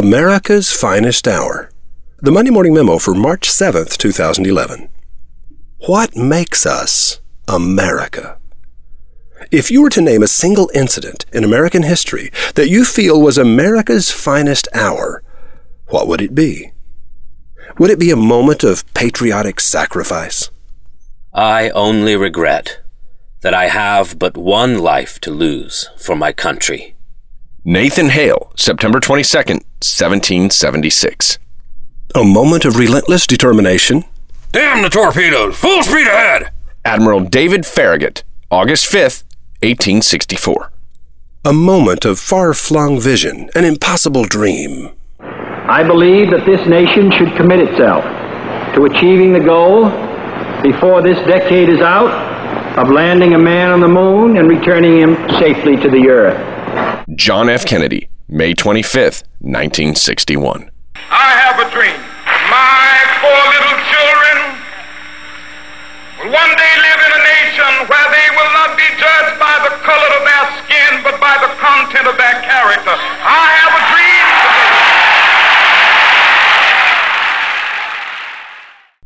America's Finest Hour. The Monday Morning Memo for March 7th, 2011. What makes us America? If you were to name a single incident in American history that you feel was America's finest hour, what would it be? Would it be a moment of patriotic sacrifice? I only regret that I have but one life to lose for my country. Nathan Hale, September 22nd, 1776. A moment of relentless determination? Damn the torpedoes! Full speed ahead! Admiral David Farragut, August 5th, 1864. A moment of far flung vision, an impossible dream. I believe that this nation should commit itself to achieving the goal before this decade is out of landing a man on the moon and returning him safely to the earth. John F. Kennedy, May 25th, 1961. I have a dream. My four little children will one day live in a nation where they will not be judged by the color of their skin, but by the content of their character. I have a dream.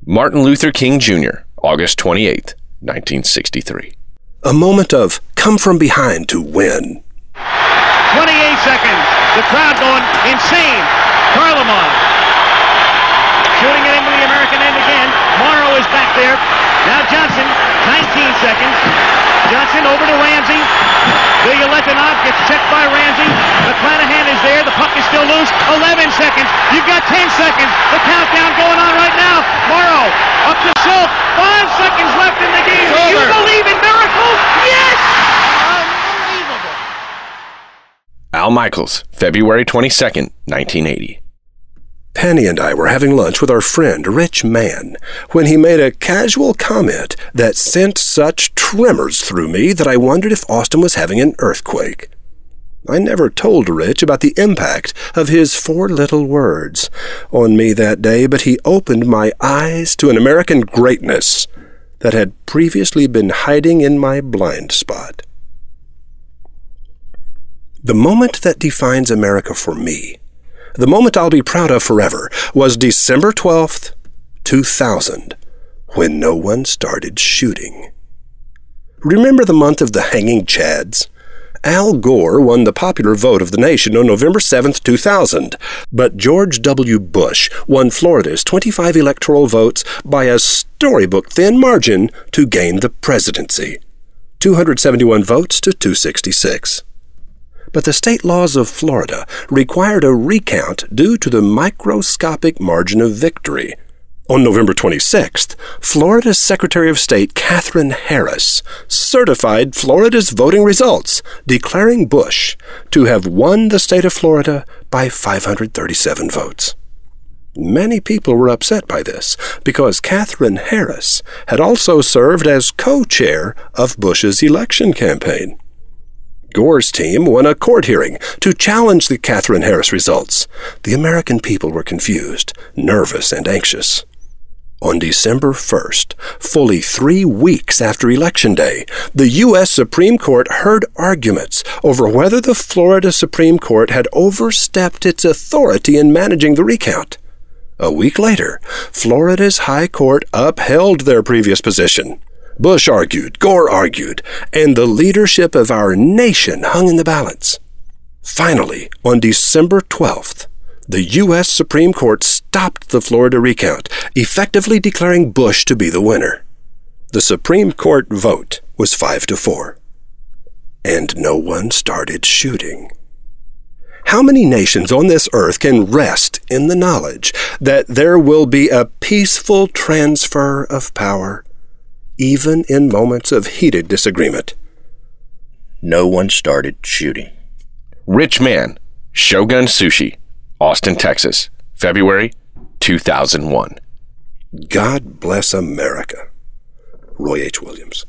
Martin Luther King Jr., August 28th, 1963. A moment of come from behind to win. 28 seconds. The crowd going insane. Kharlamov shooting it into the American end again. Morrow is back there. Now Johnson, 19 seconds. Johnson over to Ramsey. Bilyaletdinov gets checked by Ramsey. McClanahan is there. The puck is still loose. 11 seconds. You've got 10 seconds. The countdown going on right now. Morrow up to Silk. Five seconds left in the game. Do you believe in miracles? Yes! Unbelievable. Al Michaels, February 22nd, 1980. Penny and I were having lunch with our friend Rich Mann when he made a casual comment that sent such tremors through me that I wondered if Austin was having an earthquake. I never told Rich about the impact of his four little words on me that day, but he opened my eyes to an American greatness that had previously been hiding in my blind spot. The moment that defines America for me the moment I'll be proud of forever was December 12th, 2000, when no one started shooting. Remember the month of the hanging chads? Al Gore won the popular vote of the nation on November 7, 2000, but George W. Bush won Florida's 25 electoral votes by a storybook thin margin to gain the presidency 271 votes to 266 but the state laws of Florida required a recount due to the microscopic margin of victory. On November 26th, Florida's Secretary of State Katherine Harris certified Florida's voting results, declaring Bush to have won the state of Florida by 537 votes. Many people were upset by this because Katherine Harris had also served as co chair of Bush's election campaign. Gore's team won a court hearing to challenge the Katherine Harris results. The American people were confused, nervous, and anxious. On December 1st, fully three weeks after Election Day, the U.S. Supreme Court heard arguments over whether the Florida Supreme Court had overstepped its authority in managing the recount. A week later, Florida's High Court upheld their previous position. Bush argued, Gore argued, and the leadership of our nation hung in the balance. Finally, on December 12th, the U.S. Supreme Court stopped the Florida recount, effectively declaring Bush to be the winner. The Supreme Court vote was 5 to 4. And no one started shooting. How many nations on this earth can rest in the knowledge that there will be a peaceful transfer of power even in moments of heated disagreement. No one started shooting. Rich Mann, Shogun Sushi, Austin, Texas, February 2001. God bless America. Roy H. Williams.